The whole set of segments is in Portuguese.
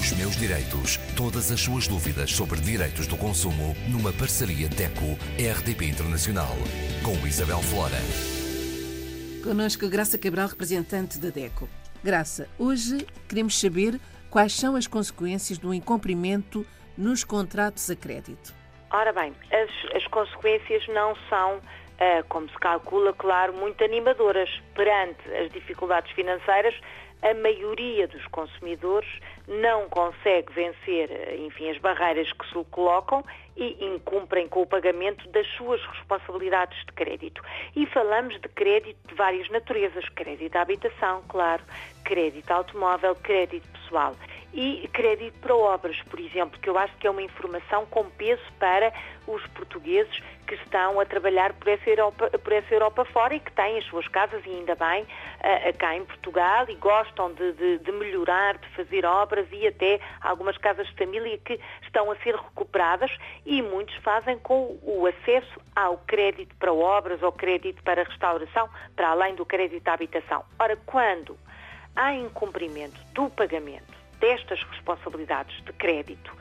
Os meus direitos. Todas as suas dúvidas sobre direitos do consumo numa parceria DECO-RDP Internacional. Com Isabel Flora. Conosco Graça Cabral, representante da DECO. Graça, hoje queremos saber quais são as consequências do incumprimento nos contratos a crédito. Ora bem, as, as consequências não são Uh, como se calcula, claro, muito animadoras. Perante as dificuldades financeiras, a maioria dos consumidores não consegue vencer, enfim, as barreiras que se lhe colocam e incumprem com o pagamento das suas responsabilidades de crédito. E falamos de crédito de várias naturezas, crédito à habitação, claro, crédito automóvel, crédito pessoal e crédito para obras, por exemplo, que eu acho que é uma informação com peso para os portugueses que estão a trabalhar por essa Europa, por essa Europa fora e que têm as suas casas, e ainda bem, uh, cá em Portugal e gostam de, de, de, melhorar, de fazer obras e até algumas casas de família que estão a ser recuperadas e muitos fazem com o acesso ao crédito para obras ou crédito para restauração, para além do crédito à habitação. Ora, quando há incumprimento do pagamento destas responsabilidades de crédito,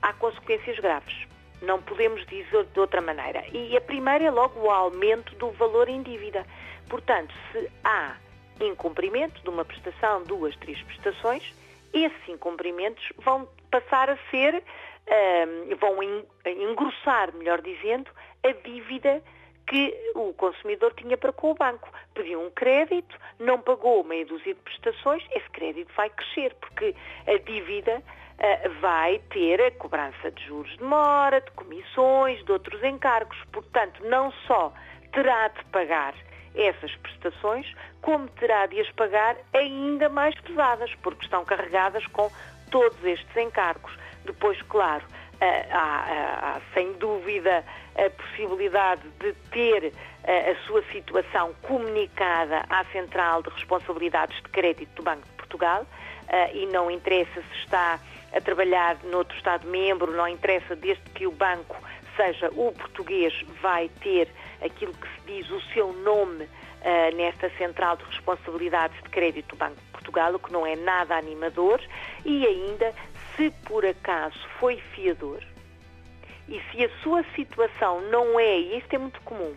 há consequências graves. Não podemos dizer de outra maneira. E a primeira é logo o aumento do valor em dívida. Portanto, se há incumprimento de uma prestação, duas, três prestações, esses incumprimentos vão passar a ser, um, vão engrossar, melhor dizendo, a dívida que o consumidor tinha para com o banco. Pediu um crédito, não pagou meia dúzia de prestações, esse crédito vai crescer, porque a dívida uh, vai ter a cobrança de juros de mora, de comissões, de outros encargos. Portanto, não só terá de pagar essas prestações, como terá de as pagar ainda mais pesadas, porque estão carregadas com todos estes encargos. Depois, claro, há, há, sem dúvida a possibilidade de ter a sua situação comunicada à Central de Responsabilidades de Crédito do Banco de Portugal e não interessa se está a trabalhar noutro Estado-membro, não interessa desde que o banco seja o português, vai ter aquilo que se diz o seu nome nesta Central de Responsabilidades de Crédito do Banco de Portugal, o que não é nada animador, e ainda se por acaso foi fiador e se a sua situação não é, e isto é muito comum,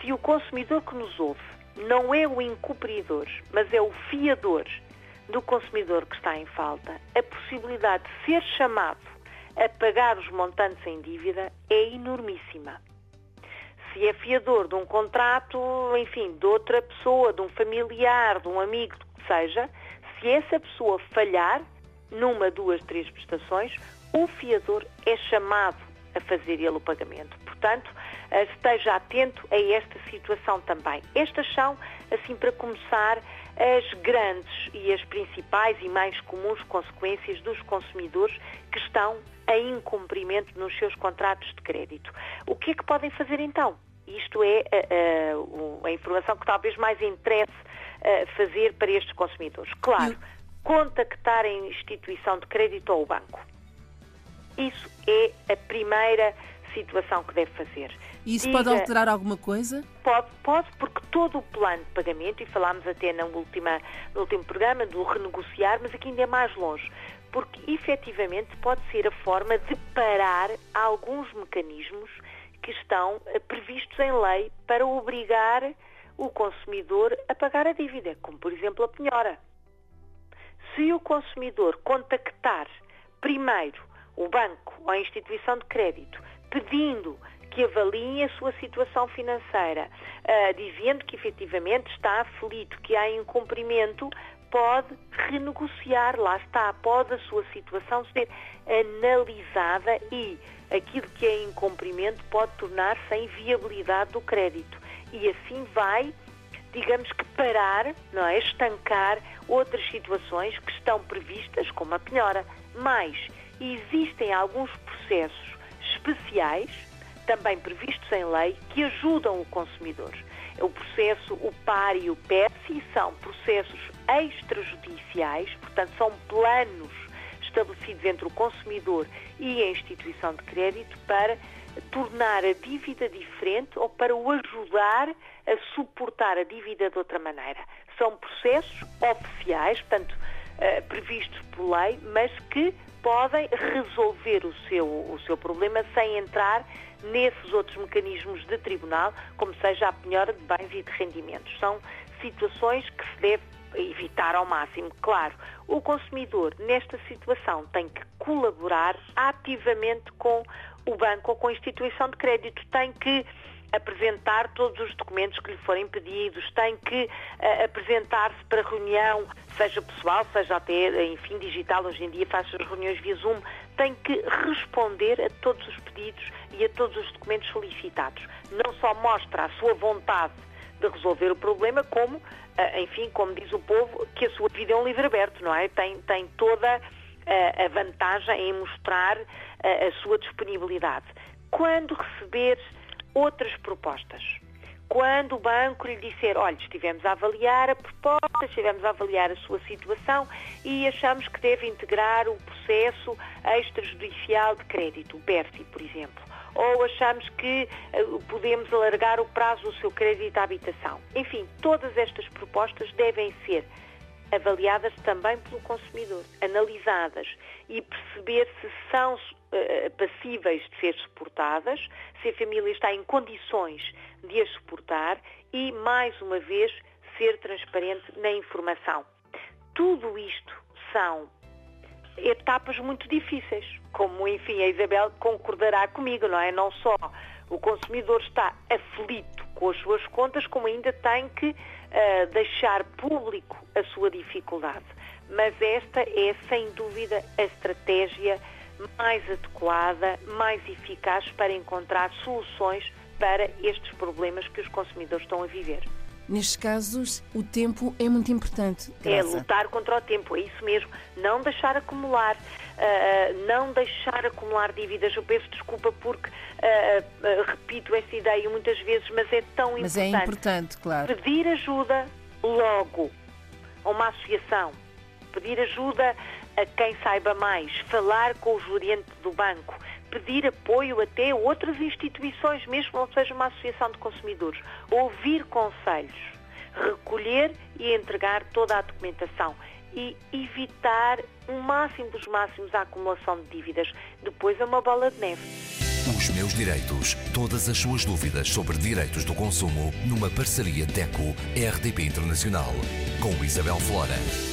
se o consumidor que nos ouve não é o encobridor, mas é o fiador do consumidor que está em falta, a possibilidade de ser chamado a pagar os montantes em dívida é enormíssima. Se é fiador de um contrato, enfim, de outra pessoa, de um familiar, de um amigo, do que seja, se essa pessoa falhar, numa, duas, três prestações, o fiador é chamado a fazer ele o pagamento. Portanto, eh, esteja atento a esta situação também. Estas são, assim para começar, as grandes e as principais e mais comuns consequências dos consumidores que estão em incumprimento nos seus contratos de crédito. O que é que podem fazer então? Isto é a, eh, a, eh, a informação que talvez mais interesse fazer para estes consumidores. Claro, contactar a instituição de crédito ou o banco. Isso é a primeira situação que deve fazer. E isso Diga, pode alterar alguma coisa? Pode, pode, porque todo o plano de pagamento, e falámos até na última, no último programa do renegociar, mas aqui ainda é mais longe, porque efetivamente pode ser a forma de parar alguns mecanismos que estão eh, previstos em lei para obrigar o consumidor a pagar a dívida, como por exemplo a penhora se o consumidor contactar primeiro o banco ou a instituição de crédito pedindo que avaliem a sua situação financeira, uh, dizendo que efetivamente está aflito, que há incumprimento, pode renegociar, lá está, pode a sua situação ser analisada e aquilo que é incumprimento pode tornar-se em viabilidade do crédito. E assim vai digamos que parar, não é, estancar outras situações que estão previstas, como a penhora. Mas existem alguns processos especiais, também previstos em lei, que ajudam o consumidor. O processo, o PAR e o PEPSI são processos extrajudiciais, portanto, são planos estabelecidos entre o consumidor e a instituição de crédito para tornar a dívida diferente ou para o ajudar a suportar a dívida de outra maneira. São processos oficiais, portanto, uh, previstos por lei, mas que podem resolver o seu, o seu problema sem entrar nesses outros mecanismos de tribunal, como seja a penhora de bens e de rendimentos. São situações que se deve evitar ao máximo. Claro, o consumidor nesta situação tem que colaborar ativamente com o banco ou com a instituição de crédito, tem que apresentar todos os documentos que lhe forem pedidos, tem que uh, apresentar-se para reunião, seja pessoal, seja até, enfim, digital, hoje em dia faz as reuniões via Zoom, tem que responder a todos os pedidos e a todos os documentos solicitados. Não só mostra a sua vontade de resolver o problema, como, uh, enfim, como diz o povo, que a sua vida é um livro aberto, não é? Tem, tem toda a vantagem em mostrar a sua disponibilidade. Quando receberes outras propostas. Quando o banco lhe disser, olha, estivemos a avaliar a proposta, estivemos a avaliar a sua situação e achamos que deve integrar o processo extrajudicial de crédito, o PERSI, por exemplo. Ou achamos que uh, podemos alargar o prazo do seu crédito à habitação. Enfim, todas estas propostas devem ser avaliadas também pelo consumidor, analisadas e perceber se são uh, passíveis de ser suportadas, se a família está em condições de as suportar e, mais uma vez, ser transparente na informação. Tudo isto são etapas muito difíceis, como, enfim, a Isabel concordará comigo, não é? Não só o consumidor está aflito com as suas contas, como ainda tem que uh, deixar público a sua dificuldade. Mas esta é, sem dúvida, a estratégia mais adequada, mais eficaz para encontrar soluções para estes problemas que os consumidores estão a viver. Nestes casos, o tempo é muito importante. Graça. É lutar contra o tempo, é isso mesmo. Não deixar acumular, uh, não deixar acumular dívidas. Eu peço desculpa porque uh, uh, repito esta ideia muitas vezes, mas é tão mas importante. Mas é importante, claro. Pedir ajuda logo a uma associação, pedir ajuda a quem saiba mais, falar com o gerente do banco, pedir apoio até outras instituições, mesmo não seja uma associação de consumidores, ouvir conselhos, recolher e entregar toda a documentação e evitar o máximo dos máximos a acumulação de dívidas. Depois é uma bola de neve. Os meus direitos. Todas as suas dúvidas sobre direitos do consumo numa parceria DECO-RDP Internacional com Isabel Flora.